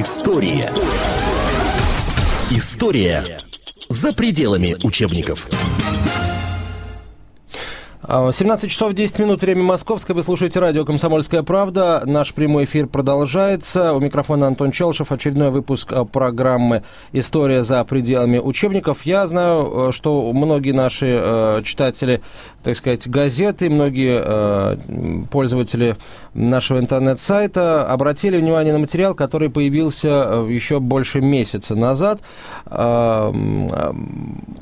История. История за пределами учебников. 17 а, часов 10 минут, время московское. Вы слушаете радио «Комсомольская правда». Наш прямой эфир продолжается. У микрофона Антон Челшев. Очередной выпуск а, программы «История за пределами учебников». Я знаю, э, что многие наши читатели, так сказать, газеты, многие пользователи нашего интернет-сайта обратили внимание на материал, который появился еще больше месяца назад. Он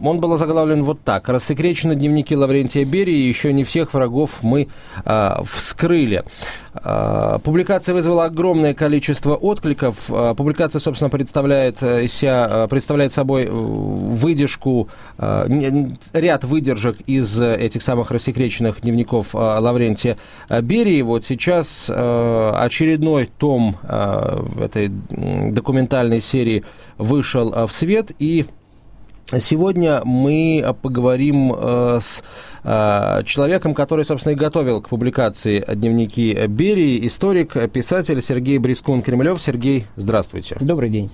был заглавлен вот так. «Рассекречены дневники Лаврентия Берии еще не всех врагов мы а, вскрыли. А, публикация вызвала огромное количество откликов. А, публикация, собственно, представляет, э, себя, представляет собой э, выдержку, а, ряд выдержек из этих самых рассекреченных дневников а, Лаврентия Берии. Вот сейчас а, очередной том а, этой документальной серии вышел в свет, и Сегодня мы поговорим э, с э, человеком, который, собственно, и готовил к публикации дневники Берии, историк, писатель Сергей Брискун-Кремлев. Сергей, здравствуйте. Добрый день.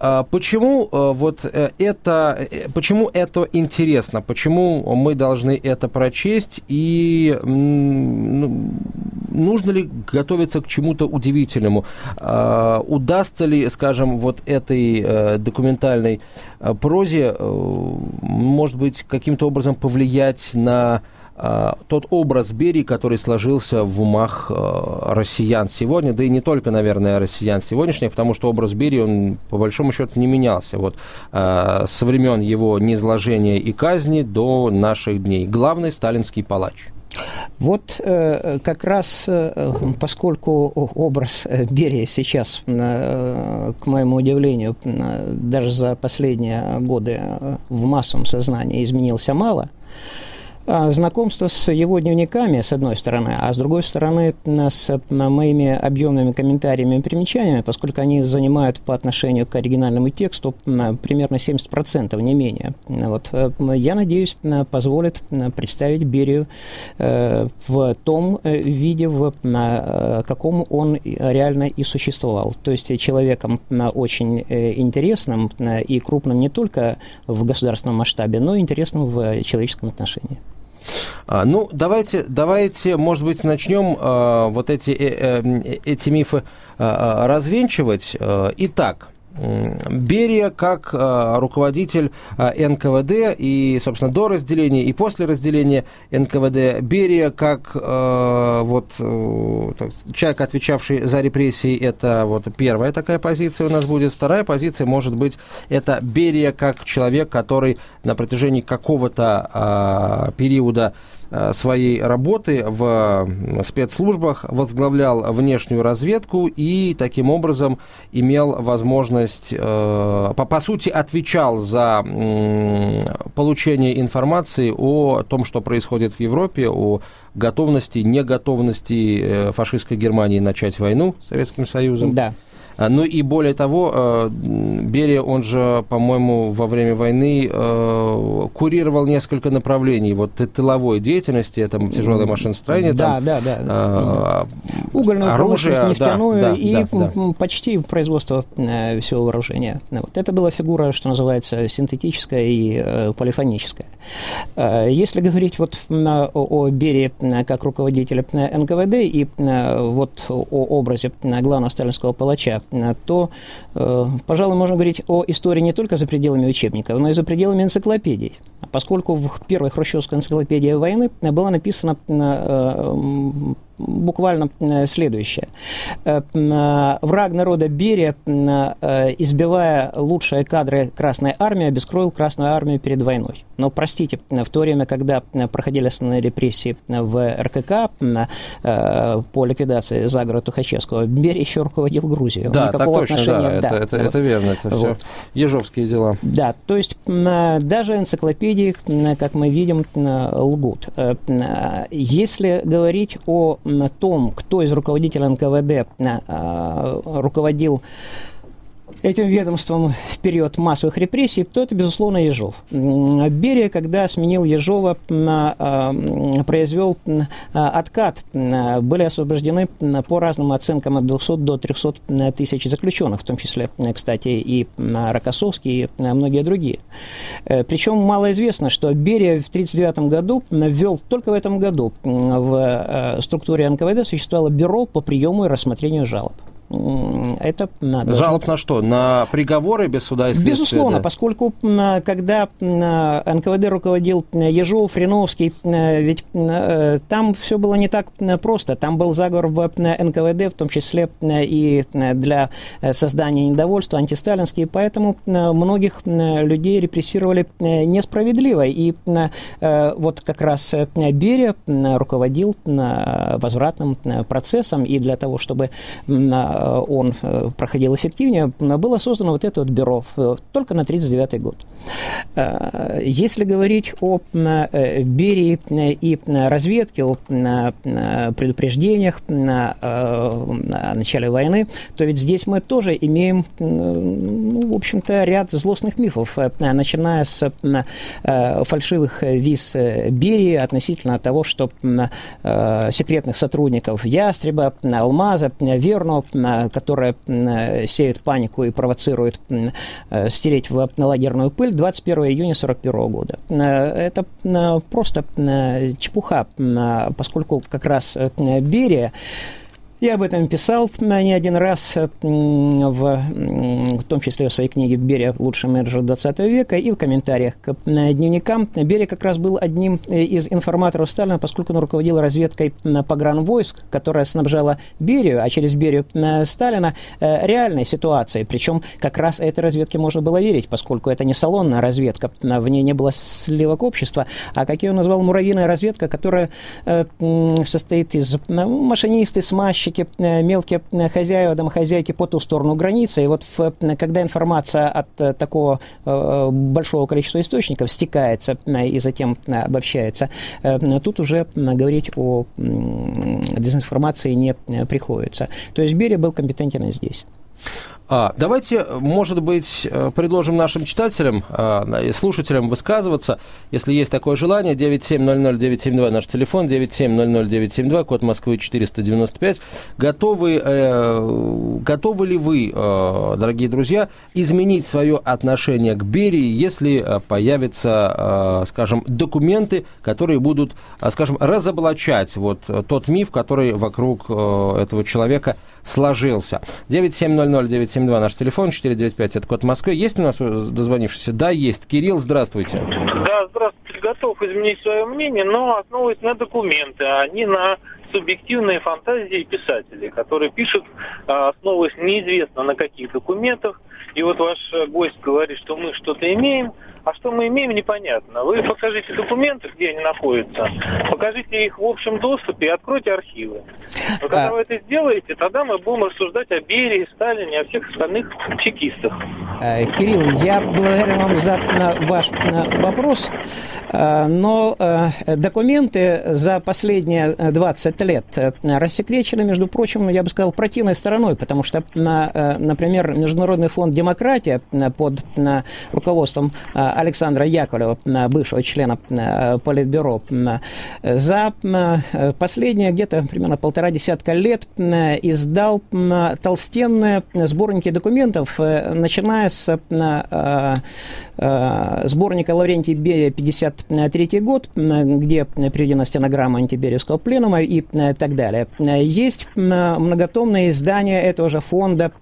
А почему э, вот это, почему это интересно? Почему мы должны это прочесть? И ну, нужно ли готовиться к чему-то удивительному? А, удастся ли, скажем, вот этой документальной прозе может быть, каким-то образом повлиять на а, тот образ Берии, который сложился в умах а, россиян сегодня, да и не только, наверное, россиян сегодняшних, потому что образ Берии, он по большому счету не менялся вот, со времен его низложения и казни до наших дней. Главный сталинский палач. Вот э, как раз, э, поскольку образ Берия сейчас, э, к моему удивлению, даже за последние годы в массовом сознании изменился мало – знакомство с его дневниками, с одной стороны, а с другой стороны, с моими объемными комментариями и примечаниями, поскольку они занимают по отношению к оригинальному тексту примерно 70%, не менее. Вот. Э, я надеюсь, позволит представить Берию э, в том э, виде, в каком он реально и существовал. То есть человеком очень интересным и крупным не только в государственном масштабе, но и интересным в человеческом отношении. А, ну, давайте, давайте, может быть, начнем а, вот эти, э, э, эти мифы а, развенчивать. Итак, Берия как э, руководитель э, НКВД и, собственно, до разделения и после разделения НКВД, Берия как э, вот, человек, отвечавший за репрессии, это вот первая такая позиция у нас будет. Вторая позиция может быть это Берия как человек, который на протяжении какого-то периода своей работы в спецслужбах, возглавлял внешнюю разведку и таким образом имел возможность, э, по, по сути, отвечал за получение информации о том, что происходит в Европе, о готовности, неготовности э, фашистской Германии начать войну с Советским Союзом. Да. А, ну и более того, э, Берия, он же, по-моему, во время войны э, курировал несколько направлений вот тыловой деятельности, это тяжелое машиностроение, да, там, да, да, да. угольную оружие, промышленность, нефтяную да, да, и да, да. почти производство э, всего вооружения. Вот. Это была фигура, что называется, синтетическая и полифоническая. Если говорить вот о, о Берии как руководителя НКВД и вот о образе главного сталинского палача, то, э, пожалуй, можно говорить о истории не только за пределами учебников, но и за пределами энциклопедий. Поскольку в первой хрущевской энциклопедии войны была написана э, буквально э, следующее. Э, э, враг народа Берия, избивая лучшие кадры Красной Армии, обескроил Красную Армию перед войной. Но, простите, в то время, когда проходили основные репрессии в РКК по ликвидации Загора Тухачевского, Берия еще руководил Грузией. Да, так точно, да, да, это, это, вот. это верно, это вот. все ежовские дела. Да, то есть даже энциклопедии, как мы видим, лгут. Если говорить о том, кто из руководителей НКВД а, руководил этим ведомством в период массовых репрессий, то это, безусловно, Ежов. Берия, когда сменил Ежова, а, произвел откат. Были освобождены по разным оценкам от 200 до 300 тысяч заключенных, в том числе, кстати, и Рокоссовский, и многие другие. Э, Причем малоизвестно, что Берия в 1939 году ввел, только в этом году, в э, структуре НКВД существовало бюро по приему и рассмотрению жалоб это надо. Жалоб на что? На приговоры без суда и следствия? Безусловно, да? поскольку когда НКВД руководил Ежов, Фриновский, ведь э, там все было не так просто. Там был заговор в НКВД, в том числе и для создания недовольства, антисталинские, поэтому многих людей репрессировали несправедливо. И вот как раз Берия руководил возвратным процессом, и для того, чтобы Э, он э, проходил эффективнее, было создано вот это вот бюро только на 1939 год. Э, если говорить о Берии и разведке, о предупреждениях о начале войны, то ведь здесь мы тоже имеем, в общем-то, ряд злостных мифов, начиная с фальшивых виз Берии относительно того, что секретных сотрудников Ястреба, Алмаза, Верну которая сеет панику и провоцирует стереть в лагерную пыль 21 июня 1941 года. Это просто чепуха, поскольку как раз Берия я об этом писал не один раз, в, в том числе в своей книге «Берия. Лучший менеджер 20 века» и в комментариях к дневникам. Берия как раз был одним из информаторов Сталина, поскольку он руководил разведкой погранвойск, которая снабжала Берию, а через Берию Сталина, э, реальной ситуацией. Причем как раз этой разведке можно было верить, поскольку это не салонная разведка, в ней не было сливок общества, а, как я ее назвал, муравьиная разведка, которая э, состоит из машинисты, смазчики, все-таки э, мелкие э, хозяева, домохозяйки по ту сторону границы. И вот э, когда информация от такого большого количества источников стекается и затем обобщается, тут уже говорить о дезинформации не приходится. То есть Берия был компетентен здесь. А, давайте, может быть, э, предложим нашим читателям а, и слушателям высказываться, если есть такое желание. 9700972 наш телефон, 9700972, код Москвы 495. Готовы, э, готовы ли вы, э, дорогие друзья, изменить свое отношение к Берии, если э, появятся, скажем, документы, которые будут, скажем, разоблачать вот тот миф, который вокруг этого человека сложился. 9700972 наш телефон, 495 это код Москвы. Есть у нас дозвонившийся? Да, есть. Кирилл, здравствуйте. Да, здравствуйте. Готов изменить свое мнение, но основываясь на документы, а не на субъективные фантазии писателей, которые пишут, а, основываясь неизвестно на каких документах. И вот ваш гость говорит, что мы что-то имеем, а что мы имеем, непонятно. Вы покажите документы, где они находятся, покажите их в общем доступе и откройте архивы. Но когда а... вы это сделаете, тогда мы будем рассуждать о Берии, Сталине, о всех остальных чекистах. Э, Кирилл, я благодарен вам за ваш вопрос, э, но э, документы за последние 20 лет рассекречены, между прочим, я бы сказал, противной стороной, потому что, например, Международный фонд «Демократия» под руководством Александра Яковлева, бывшего члена Политбюро, за последние где-то примерно полтора десятка лет издал толстенные сборники документов, начиная с сборника Лаврентий Берия 53 год, где приведена стенограмма антиберевского пленума и так далее. Есть многотомное издание этого же фонда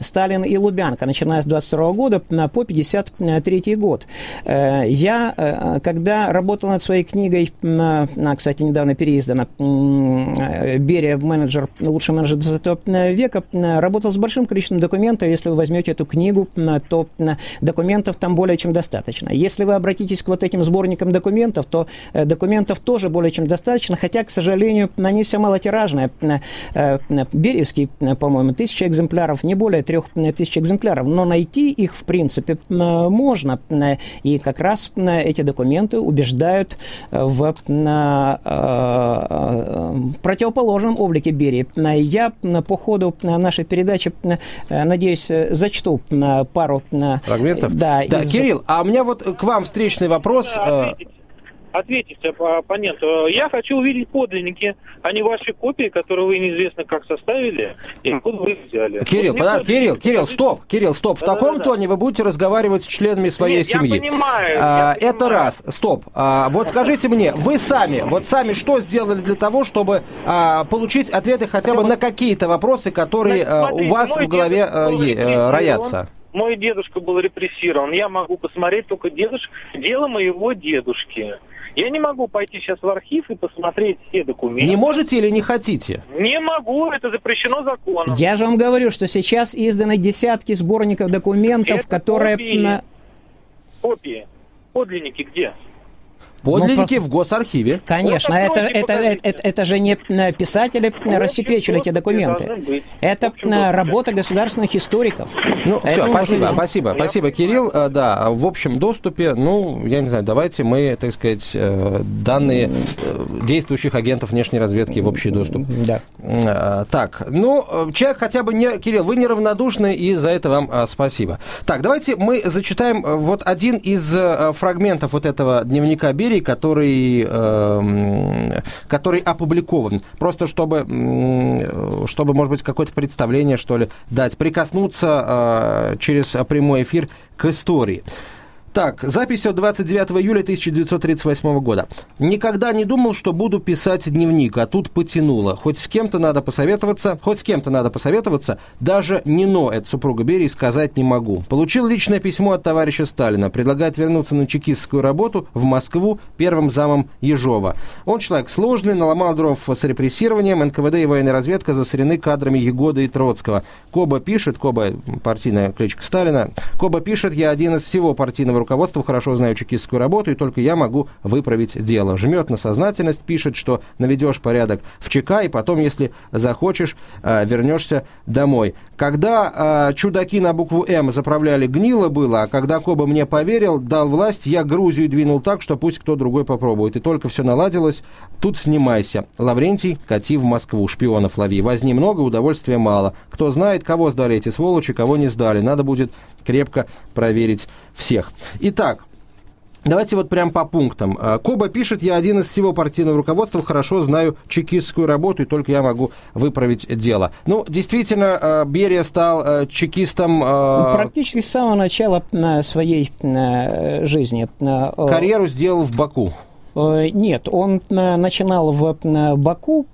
«Сталин и Лубянка», начиная с 22 года по 53 год. Э, я, э, когда работал над своей книгой, она, кстати, недавно переиздана, Берия, менеджер, лучший менеджер 20 века, работал с большим количеством документов. Если вы возьмете эту книгу, то документов там более чем достаточно. Если вы обратитесь к вот этим сборникам документов, то документов тоже более чем достаточно, хотя, к сожалению, они все малотиражные. Беревский, по-моему, тысяча экземпляров, не более трех тысяч экземпляров, но найти их, в принципе, можно. И как раз эти документы убеждают в противоположном облике Берии. Я по ходу нашей передачи, надеюсь, зачту пару... Фрагментов? Да. да из... Кирилл, а у меня вот к вам встречный вопрос. Да, ответить оппоненту. Я хочу увидеть подлинники, а не ваши копии, которые вы неизвестно как составили, и откуда вы взяли. Кирилл, вот подо... Кирилл, Кирилл, стоп, Кирилл, стоп. Да, в да, таком да, тоне вы будете разговаривать с членами своей Нет, семьи. Я понимаю. А, я это понимаю. раз. Стоп. А, вот скажите мне, вы сами, вот сами что сделали для того, чтобы а, получить ответы хотя бы на какие-то вопросы, которые смотрите, у вас в голове а, роятся? Мой дедушка был репрессирован. Я могу посмотреть только дедуш... дело моего дедушки. Я не могу пойти сейчас в архив и посмотреть все документы. Не можете или не хотите? Не могу, это запрещено законом. Я же вам говорю, что сейчас изданы десятки сборников документов, это которые... Копии. Копии. Подлинники где? Подлинники ну, в госархиве. Конечно, это, это, это, это, это же не писатели рассекречили эти документы. Это работа государственных историков. Ну, все, спасибо, можем... спасибо, спасибо, Кирилл. Э, да, в общем доступе, ну, я не знаю, давайте мы, так сказать, э, данные э, действующих агентов внешней разведки в общий доступ. Да. Так, ну, человек хотя бы не... Кирилл, вы неравнодушны, и за это вам спасибо. Так, давайте мы зачитаем вот один из фрагментов вот этого дневника Берии, серии, который, э, который опубликован. Просто чтобы, чтобы, может быть, какое-то представление, что ли, дать, прикоснуться э, через прямой эфир к истории. Так, запись от 29 июля 1938 года. «Никогда не думал, что буду писать дневник, а тут потянуло. Хоть с кем-то надо посоветоваться, хоть с кем-то надо посоветоваться, даже Нино, это супруга Берии, сказать не могу. Получил личное письмо от товарища Сталина. Предлагает вернуться на чекистскую работу в Москву первым замом Ежова. Он человек сложный, наломал дров с репрессированием, НКВД и военная разведка засорены кадрами Егода и Троцкого. Коба пишет, Коба партийная кличка Сталина, Коба пишет, я один из всего партийного хорошо знаю чекистскую работу, и только я могу выправить дело. Жмет на сознательность, пишет, что наведешь порядок в ЧК, и потом, если захочешь, э, вернешься домой. Когда э, чудаки на букву М заправляли, гнило было, а когда Коба мне поверил, дал власть, я Грузию двинул так, что пусть кто другой попробует. И только все наладилось, тут снимайся. Лаврентий, кати в Москву, шпионов лови. Возни много, удовольствия мало. Кто знает, кого сдали эти сволочи, кого не сдали. Надо будет крепко проверить всех. Итак, Давайте вот прям по пунктам. А, Коба пишет, я один из всего партийного руководства, хорошо знаю чекистскую работу, и только я могу выправить дело. Ну, действительно, а, Берия стал а, чекистом... Практически с самого начала своей жизни. Карьеру сделал в Баку. Э, нет, он э, начинал в э, Баку.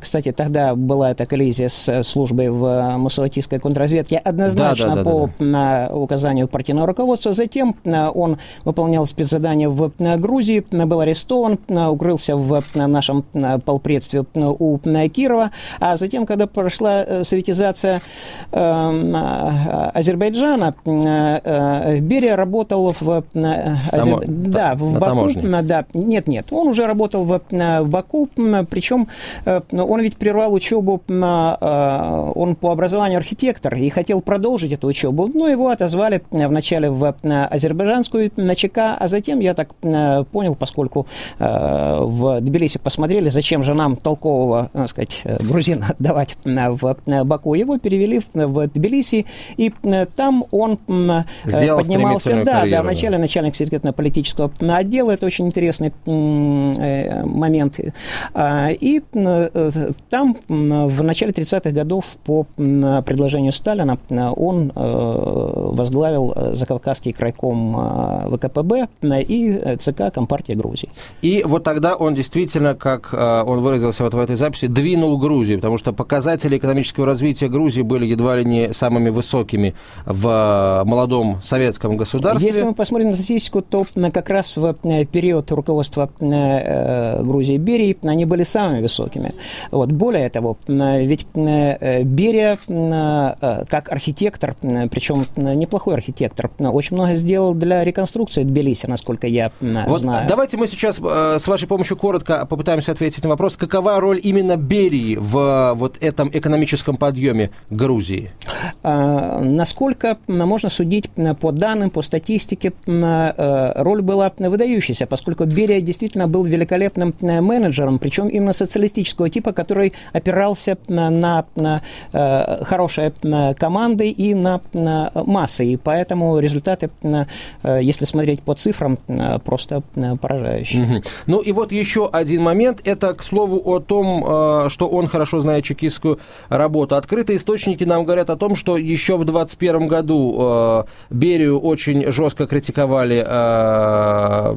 Кстати, тогда была эта коллизия с службой в мусаватистской контрразведке однозначно да, да, да, по да, да. указанию партийного руководства. Затем он выполнял спецзадание в Грузии, был арестован, укрылся в нашем полпредстве у Кирова. А затем, когда прошла советизация Азербайджана, Берия работал в, Тамо... да, в Баку. Да, нет, нет, он уже работал в, э, в Баку, причем э, он ведь прервал учебу, э, он по образованию архитектор и хотел продолжить эту учебу, но его отозвали вначале в азербайджанскую на ЧК, а затем, я так понял, поскольку в Тбилиси посмотрели, зачем же нам толкового, так сказать, грузина отдавать в Баку, его перевели в Тбилиси, и там он Сделал поднимался, да, карьеру, да, вначале начальник секретно-политического отдела, это очень интересный Э, моменты. А, и э, там в начале 30-х годов по предложению Сталина он э, возглавил Закавказский крайком ВКПБ и ЦК Компартии Грузии. И вот тогда он действительно, как он выразился вот в этой записи, двинул Грузию, потому что показатели экономического развития Грузии были едва ли не самыми высокими в молодом советском государстве. Если мы посмотрим на статистику, то как раз в период руководства руководства Грузии Берии, они были самыми высокими. Вот. Более того, ведь Берия как архитектор, причем неплохой архитектор, очень много сделал для реконструкции Тбилиси, насколько я вот знаю. Давайте мы сейчас с вашей помощью коротко попытаемся ответить на вопрос, какова роль именно Берии в вот этом экономическом подъеме Грузии? А, насколько можно судить по данным, по статистике, э, роль была выдающаяся, поскольку Берия действительно был великолепным менеджером, причем именно социалистического типа, который опирался на, на, на э, хорошие команды и на, на массы. И поэтому результаты, э, если смотреть по цифрам, просто поражающие. Угу. Ну и вот еще один момент. Это, к слову, о том, что он хорошо знает чекистскую работу. Открытые источники нам говорят о том, что еще в 2021 году э, Берию очень жестко критиковали э,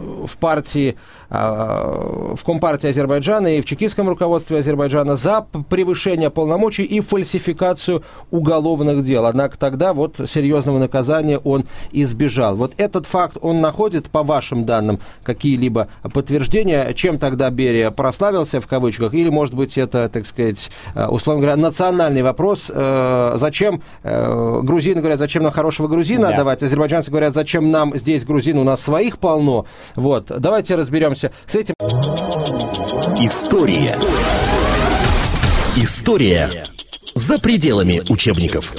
в партии в Компартии Азербайджана и в чекистском руководстве Азербайджана за превышение полномочий и фальсификацию уголовных дел. Однако тогда вот серьезного наказания он избежал. Вот этот факт, он находит, по вашим данным, какие-либо подтверждения, чем тогда Берия прославился, в кавычках, или, может быть, это, так сказать, э, условно говоря, национальный вопрос, э, зачем, э, грузины говорят, зачем нам хорошего грузина да. давать, азербайджанцы говорят, зачем нам здесь грузин, у нас своих полно. Вот, давайте разберемся разберемся с этим. История. История за пределами учебников.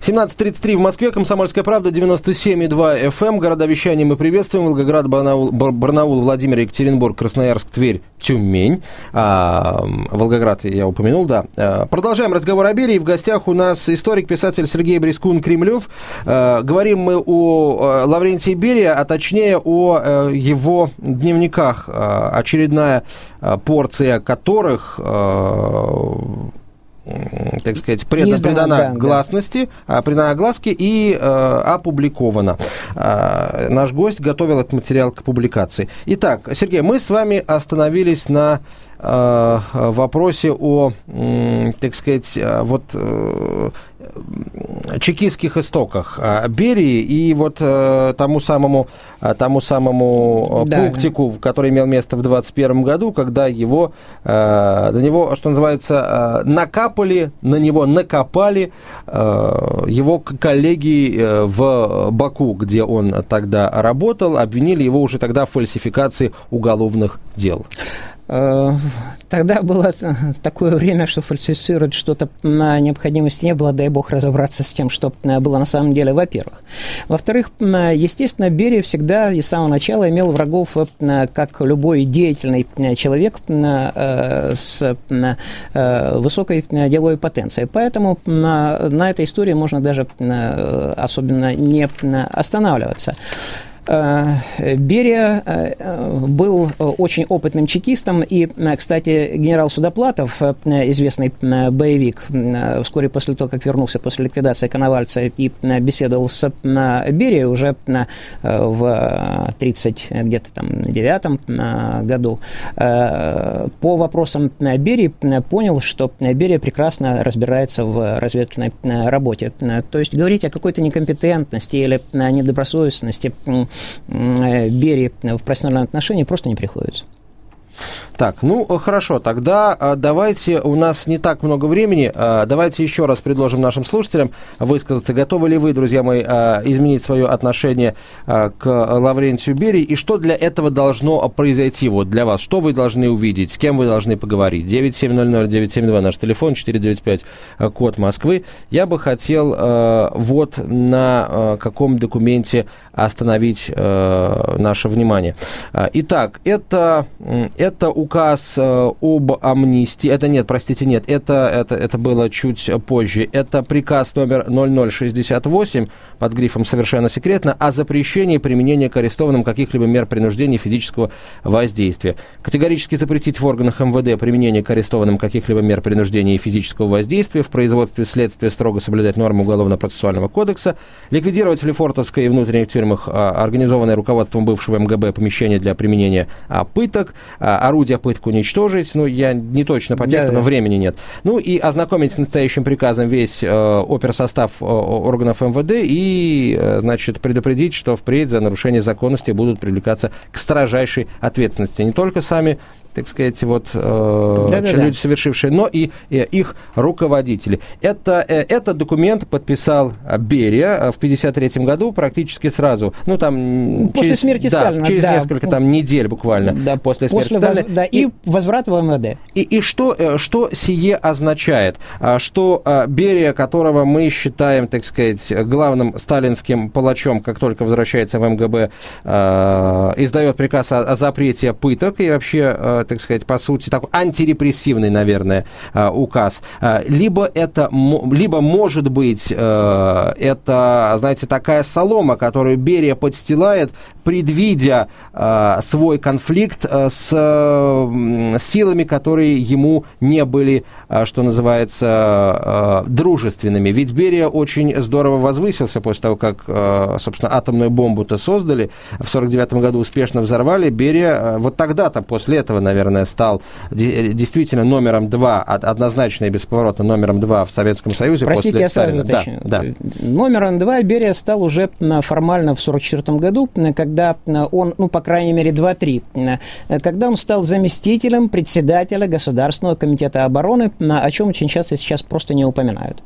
17.33 в Москве, Комсомольская правда, 97,2 FM. Города вещания мы приветствуем. Волгоград, Барнаул, Барнаул Владимир, Екатеринбург, Красноярск, Тверь, Тюмень. А, Волгоград я упомянул, да. А, продолжаем разговор о Берии. В гостях у нас историк-писатель Сергей Брискун Кремлев. А, говорим мы о а, Лаврентии Берии, а точнее о а, его дневниках, а, очередная порция которых так сказать, предана, Издана, предана да, гласности, да. предана огласке и э, опубликована. Э, наш гость готовил этот материал к публикации. Итак, Сергей, мы с вами остановились на вопросе о, э, так сказать, э, вот э, чекистских истоках Берии и вот э, тому самому, тому самому да. пунктику, который имел место в 2021 году, когда его, э, на него, что называется, э, накапали, на него накопали э, его коллеги э, в Баку, где он тогда работал, обвинили его уже тогда в фальсификации уголовных дел. Э, тогда было такое время, что фальсифицировать что-то на необходимости не было, дай бог разобраться с тем, что э, было на самом деле, во-первых. Во-вторых, естественно, Берия всегда и с самого начала имел врагов, э, как любой деятельный человек с высокой деловой потенцией. Поэтому на, на этой истории можно даже особенно не останавливаться. Э, Берия э, был очень опытным чекистом, и, кстати, генерал Судоплатов, э, известный боевик, вскоре после того, как вернулся после ликвидации Коновальца и беседовал с Берией уже в 30 где-то там девятом году, по вопросам Берии понял, что Берия прекрасно разбирается в разведывательной работе. То есть говорить о какой-то некомпетентности или недобросовестности Э, Берии в профессиональном отношении просто не приходится. Так, ну хорошо, тогда а, давайте, у нас не так много времени, а, давайте еще раз предложим нашим слушателям высказаться, готовы ли вы, друзья мои, изменить свое отношение к Лаврентию Берии, и что для этого должно произойти вот для вас, что вы должны увидеть, с кем вы должны поговорить. 9700-972, наш телефон, 495, код Москвы. Я бы хотел вот на каком документе остановить наше внимание. Итак, это, это указ э, об амнистии. Это нет, простите, нет, это, это, это было чуть позже. Это приказ номер 0068 под грифом «Совершенно секретно» о запрещении применения к арестованным каких-либо мер принуждения физического воздействия. Категорически запретить в органах МВД применение к арестованным каких-либо мер принуждения и физического воздействия в производстве следствия строго соблюдать нормы Уголовно-процессуального кодекса, ликвидировать в Лефортовской и внутренних тюрьмах а, организованное руководством бывшего МГБ помещение для применения а, пыток, а, орудия орудия пыток уничтожить. Ну, я не точно по тексту, да, но да. времени нет. Ну, и ознакомить с настоящим приказом весь э, оперсостав э, органов МВД и, э, значит, предупредить, что впредь за нарушение законности будут привлекаться к строжайшей ответственности. Не только сами так сказать, вот э, да, да, люди, да. совершившие, но и, и их руководители. Это, э, этот документ подписал Берия в 1953 году практически сразу. Ну, там... После через, смерти да, Сталина. Через да. несколько там недель буквально да, после смерти после Сталина. Воз, да, и, и возврат в МВД. И, и что, э, что сие означает? А, что а, Берия, которого мы считаем, так сказать, главным сталинским палачом, как только возвращается в МГБ, а, издает приказ о, о запрете пыток и вообще так сказать, по сути, такой антирепрессивный, наверное, э, указ. Э, либо это, либо, может быть, э, это, знаете, такая солома, которую Берия подстилает, предвидя свой конфликт с силами, которые ему не были, что называется, дружественными. Ведь Берия очень здорово возвысился после того, как, собственно, атомную бомбу-то создали, в 49 году успешно взорвали. Берия вот тогда-то, после этого, наверное, стал действительно номером два, однозначно и бесповоротно номером два в Советском Союзе Простите, после я Сталина. сразу уточню. Да, да. Номером два Берия стал уже формально в 1944 году, когда он, ну, по крайней мере, 2-3, когда он стал заместителем председателя Государственного комитета обороны, о чем очень часто сейчас просто не упоминают.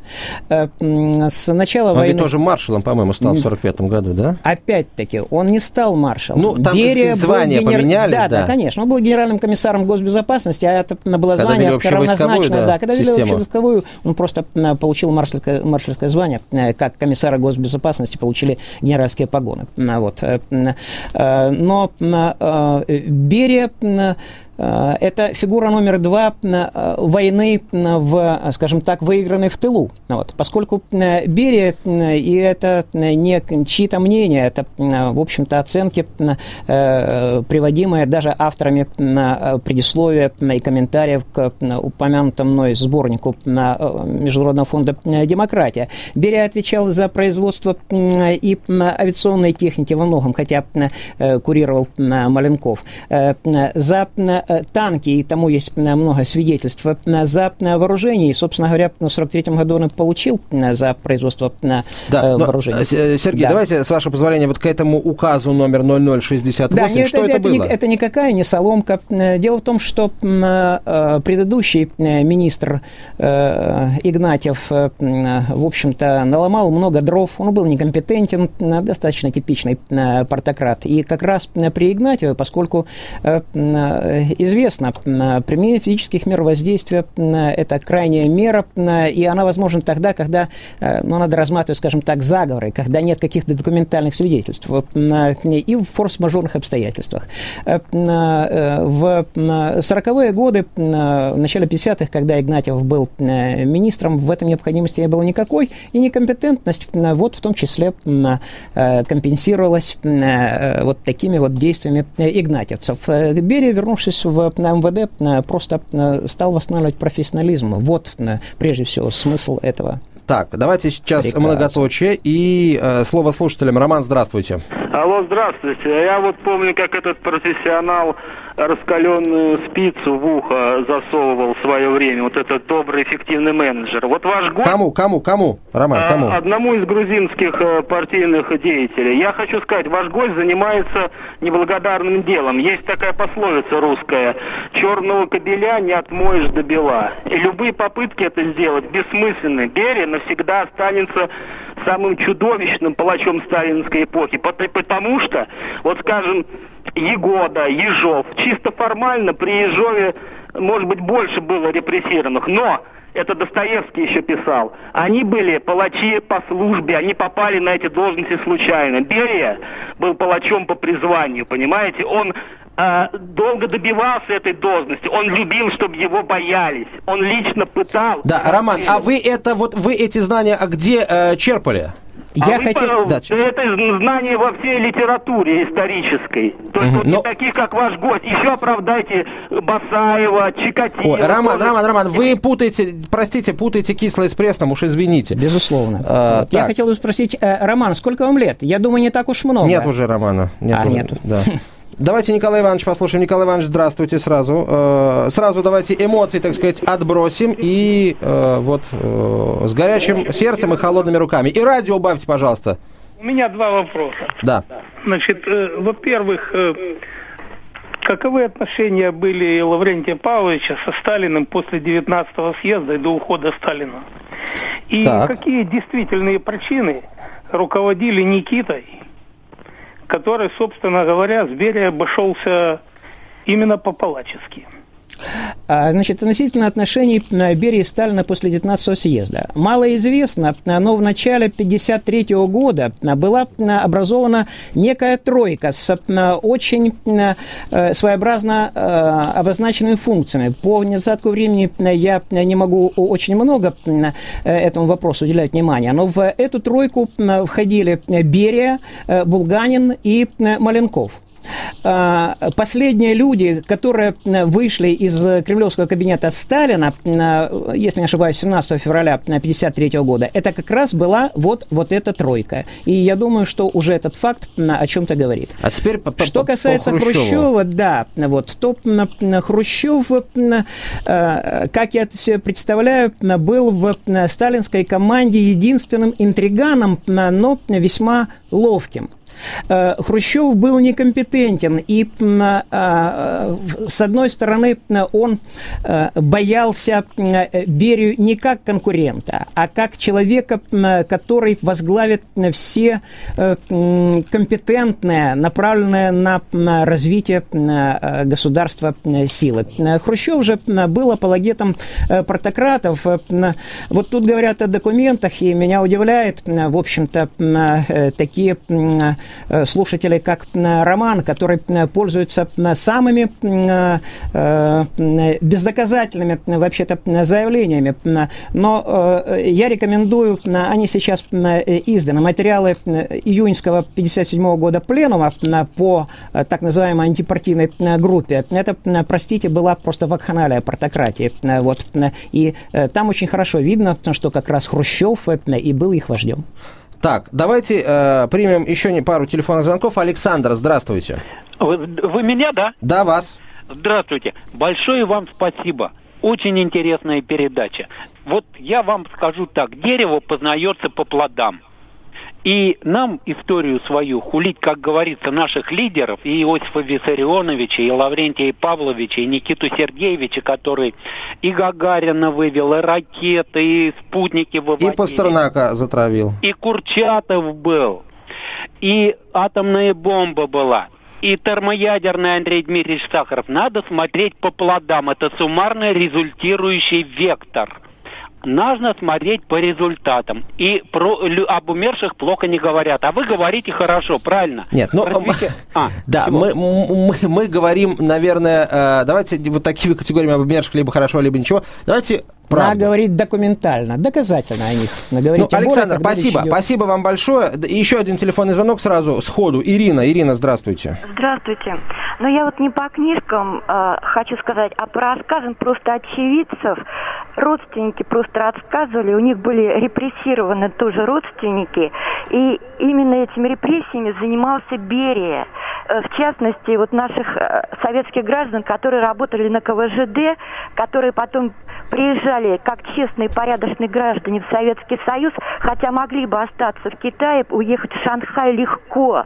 Э, с начала он войны... ведь тоже маршалом, по-моему, стал в 1945 году, да? Опять-таки, он не стал маршалом. Ну, там Берия звание генер... поменяли, да, да. Да, конечно. Он был генеральным комиссаром комиссаром госбезопасности, а это было звание равнозначное. Да, да, когда ввели общевойсковую, он просто получил маршальское, маршальское звание, э, как комиссара госбезопасности получили генеральские погоны. Вот. Э, э, но Берия Э, это фигура номер два э, войны в, скажем так, выигранной в тылу. Вот. Поскольку э, Берия, и это не чьи-то мнения, это, в общем-то, оценки, приводимые даже авторами предисловия и комментариев к упомянутому мной сборнику Международного фонда «Демократия». Берия отвечал за производство и авиационной техники во многом, хотя курировал Маленков. За Э, танки, и тому есть э, много свидетельств, э, за вооружение. И, собственно говоря, в 1943 году он получил за производство да, вооружений. Сергей, да. давайте, с вашего позволения, вот к этому указу номер 0068, да, нет, что это, это, это было? Не, это никакая не соломка. Дело в том, что предыдущий министр Игнатьев, в общем-то, наломал много дров, он был некомпетентен, достаточно типичный портократ. И как раз при Игнатьеве, поскольку известно, применение физических мер воздействия – это крайняя мера, и она возможна тогда, когда ну, надо рассматривать, скажем так, заговоры, когда нет каких-то документальных свидетельств, и в форс-мажорных обстоятельствах. Э, в 40-е годы, в начале 50-х, когда Игнатьев был министром, в этом необходимости не было никакой, и некомпетентность вот в том числе компенсировалась вот такими вот действиями игнатьевцев. Берия, вернувшись в МВД э, просто э, стал восстанавливать профессионализм. Вот э, прежде всего смысл этого. Так, давайте сейчас Прекрасно. многоточие и э, слово слушателям. Роман, здравствуйте. Алло, здравствуйте. Я вот помню, как этот профессионал раскаленную спицу в ухо засовывал в свое время. Вот этот добрый, эффективный менеджер. Вот ваш гость... Кому, кому, кому, Роман, а, кому? Одному из грузинских э, партийных деятелей. Я хочу сказать, ваш гость занимается неблагодарным делом. Есть такая пословица русская. Черного кобеля не отмоешь до бела. И любые попытки это сделать бессмысленны. Берия навсегда останется самым чудовищным палачом сталинской эпохи. Потому что, вот скажем, Егода, Ежов. Чисто формально при Ежове, может быть, больше было репрессированных, но это Достоевский еще писал. Они были палачи по службе, они попали на эти должности случайно. Берия был палачом по призванию, понимаете? Он э, долго добивался этой должности, он любил, чтобы его боялись, он лично пытал. Да, Роман, а вы это вот вы эти знания а где э, черпали? Я а хотел... Да, это знание во всей литературе исторической. То есть угу, вот но... не таких, как ваш гость. Еще оправдайте Басаева, Чикатило. Ой, Роман, тоже... Роман, Роман, вы путаете, простите, путаете кислое с пресным, уж извините. Безусловно. А, вот. Я хотел спросить, э, Роман, сколько вам лет? Я думаю, не так уж много. Нет уже Романа. Нет а, уже, нету. Да. Давайте Николай Иванович послушаем. Николай Иванович, здравствуйте сразу. Э, сразу давайте эмоции, так сказать, отбросим. И э, вот э, с горячим сердцем и холодными руками. И радио убавьте, пожалуйста. У меня два вопроса. Да. Значит, во-первых, каковы отношения были Лаврентия Павловича со Сталиным после 19-го съезда и до ухода Сталина? И так. какие действительные причины руководили Никитой который, собственно говоря, с Берия обошелся именно по-палачески. А, значит, относительно отношений Берии и Сталина после 19 съезда. Мало известно, но в начале 1953 года была образована некая тройка с очень э, своеобразно обозначенными функциями. По недостатку времени я не могу очень много этому вопросу уделять внимания, но в эту тройку входили Берия, Булганин и Маленков. А, последние люди, которые э, вышли из кремлевского кабинета Сталина, э, если не ошибаюсь, 17 февраля 1953 года, это как раз была вот, вот эта тройка. И я думаю, что уже этот факт о чем-то говорит. А теперь по, по, Что касается по Хрущева, да, вот, то Хрущев, э, как я себе представляю, был в сталинской команде единственным интриганом, но весьма ловким. Э, Хрущев был некомпетентен, и э, с одной стороны он э, боялся Берию не как конкурента, а как человека, который возглавит все компетентные, направленные на развитие государства силы. Хрущев же был апологетом портократов. Вот тут говорят о документах, и меня удивляет, в общем-то, такие Э, слушателей, как Роман, который пользуется самыми э, бездоказательными вообще-то заявлениями. Но э, я рекомендую, они сейчас изданы, материалы июньского 57 года пленума по так называемой антипартийной группе. Это, простите, была просто вакханалия портократии. Вот. И там очень хорошо видно, что как раз Хрущев и был их вождем. Так, давайте э, примем еще не пару телефонных звонков. Александр, здравствуйте. Вы, вы меня, да? Да, вас. Здравствуйте. Большое вам спасибо. Очень интересная передача. Вот я вам скажу так. Дерево познается по плодам. И нам историю свою хулить, как говорится, наших лидеров, и Иосифа Виссарионовича, и Лаврентия Павловича, и Никиту Сергеевича, который и Гагарина вывел, и ракеты, и спутники выводили. И Пастернака затравил. И Курчатов был. И атомная бомба была и термоядерный Андрей Дмитриевич Сахаров. Надо смотреть по плодам. Это суммарно результирующий вектор нужно смотреть по результатам. И про, об умерших плохо не говорят. А вы говорите хорошо, правильно? Нет, ну... Развитие... А, да, мы, мы, мы говорим, наверное, э, давайте вот такими категориями об умерших либо хорошо, либо ничего. Давайте Правда. Надо говорить документально, доказательно о них. Ну, Александр, более, спасибо. Идет... Спасибо вам большое. Еще один телефонный звонок сразу, сходу. Ирина, Ирина, здравствуйте. Здравствуйте. Ну, я вот не по книжкам э, хочу сказать, а по рассказам просто очевидцев. Родственники просто рассказывали, у них были репрессированы тоже родственники. И именно этими репрессиями занимался Берия. Э, в частности, вот наших э, советских граждан, которые работали на КВЖД, которые потом приезжали как честные порядочные граждане в Советский Союз, хотя могли бы остаться в Китае, уехать в Шанхай легко.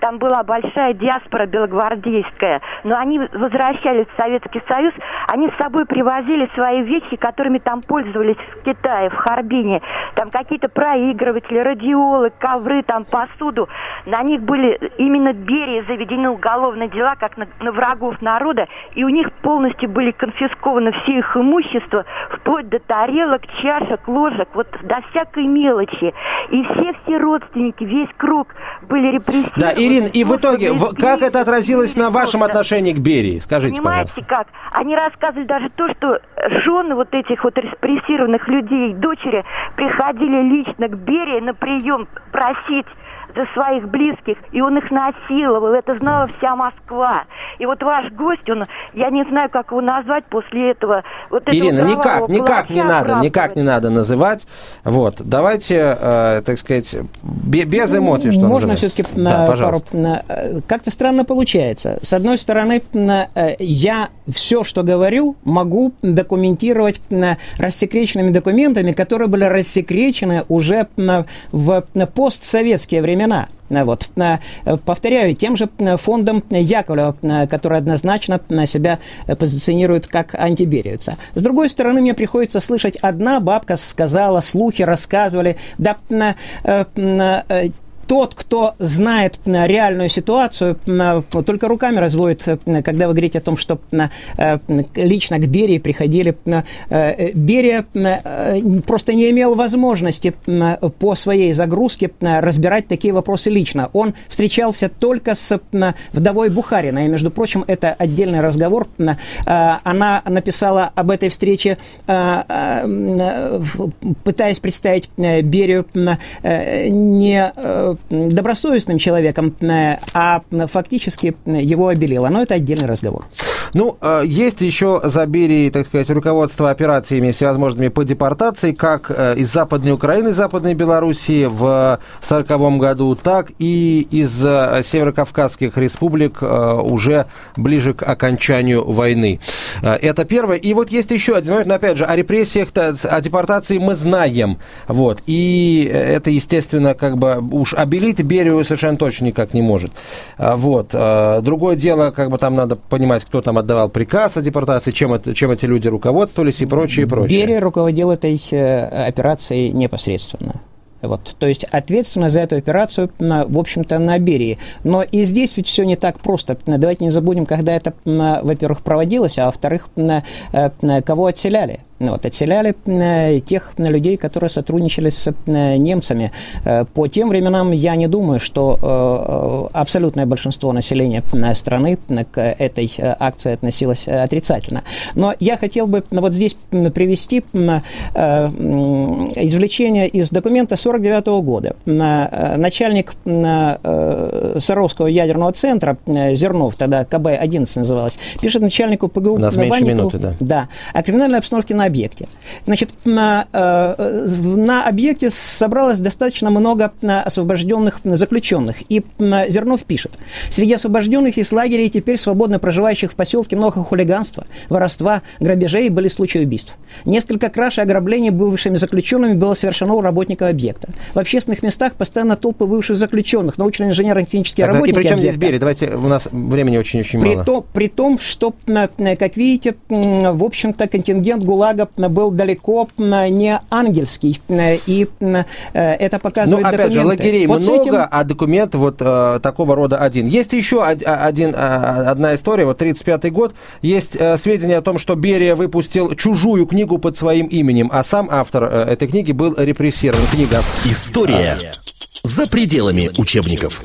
Там была большая диаспора белогвардейская. Но они возвращались в Советский Союз. Они с собой привозили свои вещи, которыми там пользовались в Китае, в Харбине. Там какие-то проигрыватели, радиолы, ковры, там посуду. На них были именно Берии заведены уголовные дела, как на, на врагов народа. И у них полностью были конфискованы все их имущество, вплоть до тарелок, чашек, ложек, вот до всякой мелочи. И все-все родственники, весь круг были репрессированы. Да, Ирин, и в итоге, в, как это отразилось на вашем отношении к Берии? Скажите, Понимаете, пожалуйста. как? Они рассказывали даже то, что жены вот этих вот репрессированных людей, дочери, приходили лично к Берии на прием просить своих близких, и он их насиловал. Это знала вся Москва. И вот ваш гость, он, я не знаю, как его назвать после этого. Вот Ирина, никак, никак не надо, никак не надо называть. Вот, давайте, э, так сказать, без эмоций, что Можно все-таки да, пару... Э, как-то странно получается. С одной стороны, э, я все, что говорю, могу документировать рассекреченными документами, которые были рассекречены уже в постсоветские времена. Вот. Повторяю, тем же фондом Яковлева, который однозначно себя позиционирует как антибериевца. С другой стороны, мне приходится слышать, одна бабка сказала, слухи рассказывали, да тот, кто знает э, реальную ситуацию, э, только руками разводит, э, когда вы говорите о том, что лично к Берии приходили. Берия просто не имел возможности по своей загрузке разбирать такие вопросы лично. Он встречался только с вдовой Бухарина. И, между прочим, это отдельный разговор. Она написала об этой встрече, пытаясь представить Берию не добросовестным человеком, э, а фактически его обелило. Но это отдельный разговор. Ну, э, есть еще за Берией, так сказать, руководство операциями всевозможными по депортации, как э, из Западной Украины, Западной Белоруссии в 1940 году, так и из северокавказских республик уже ближе к окончанию войны. Это первое. И вот есть еще один момент, но опять же, о репрессиях, о депортации мы знаем. Вот. И это, естественно, как бы уж обелить Берию совершенно точно никак не может. А, вот. А, другое дело, как бы там надо понимать, кто там отдавал приказ о депортации, чем, это, чем эти люди руководствовались и прочее, и прочее. Берия руководил этой э, операцией непосредственно. Вот, то есть ответственность за эту операцию, в общем-то, на Берии. Но и здесь ведь все не так просто. Давайте не забудем, когда это, во-первых, проводилось, а во-вторых, э, кого отселяли. Вот, отселяли э, тех людей, которые сотрудничали с э, немцами. Э, по тем временам я не думаю, что абсолютное большинство населения страны к этой акции относилось отрицательно. Но я хотел бы вот здесь привести извлечение из документа 49 года. Начальник Саровского ядерного центра Зернов, тогда КБ-11 называлось, пишет начальнику ПГУ У нас меньше минуты, да. Да. О криминальной обстановке на объекте. Значит, на, э, на объекте собралось достаточно много освобожденных заключенных. И Зернов пишет, среди освобожденных из лагерей теперь свободно проживающих в поселке много хулиганства, воровства, грабежей были случаи убийств. Несколько краж и ограблений бывшими заключенными было совершено у работников объекта. В общественных местах постоянно толпы бывших заключенных, научно-инженерно-технические так, работники И причем объекта. здесь Берия? Давайте, у нас времени очень-очень мало. При, то, при том, что, как видите, в общем-то, контингент ГУЛАГа Прага был далеко не ангельский, и э, это показывает Ну, опять документы. же, лагерей вот много, этим... а документ вот э, такого рода один. Есть еще один, а, одна история, вот 35-й год, есть э, сведения о том, что Берия выпустил чужую книгу под своим именем, а сам автор этой книги был репрессирован. Книга «История за пределами учебников».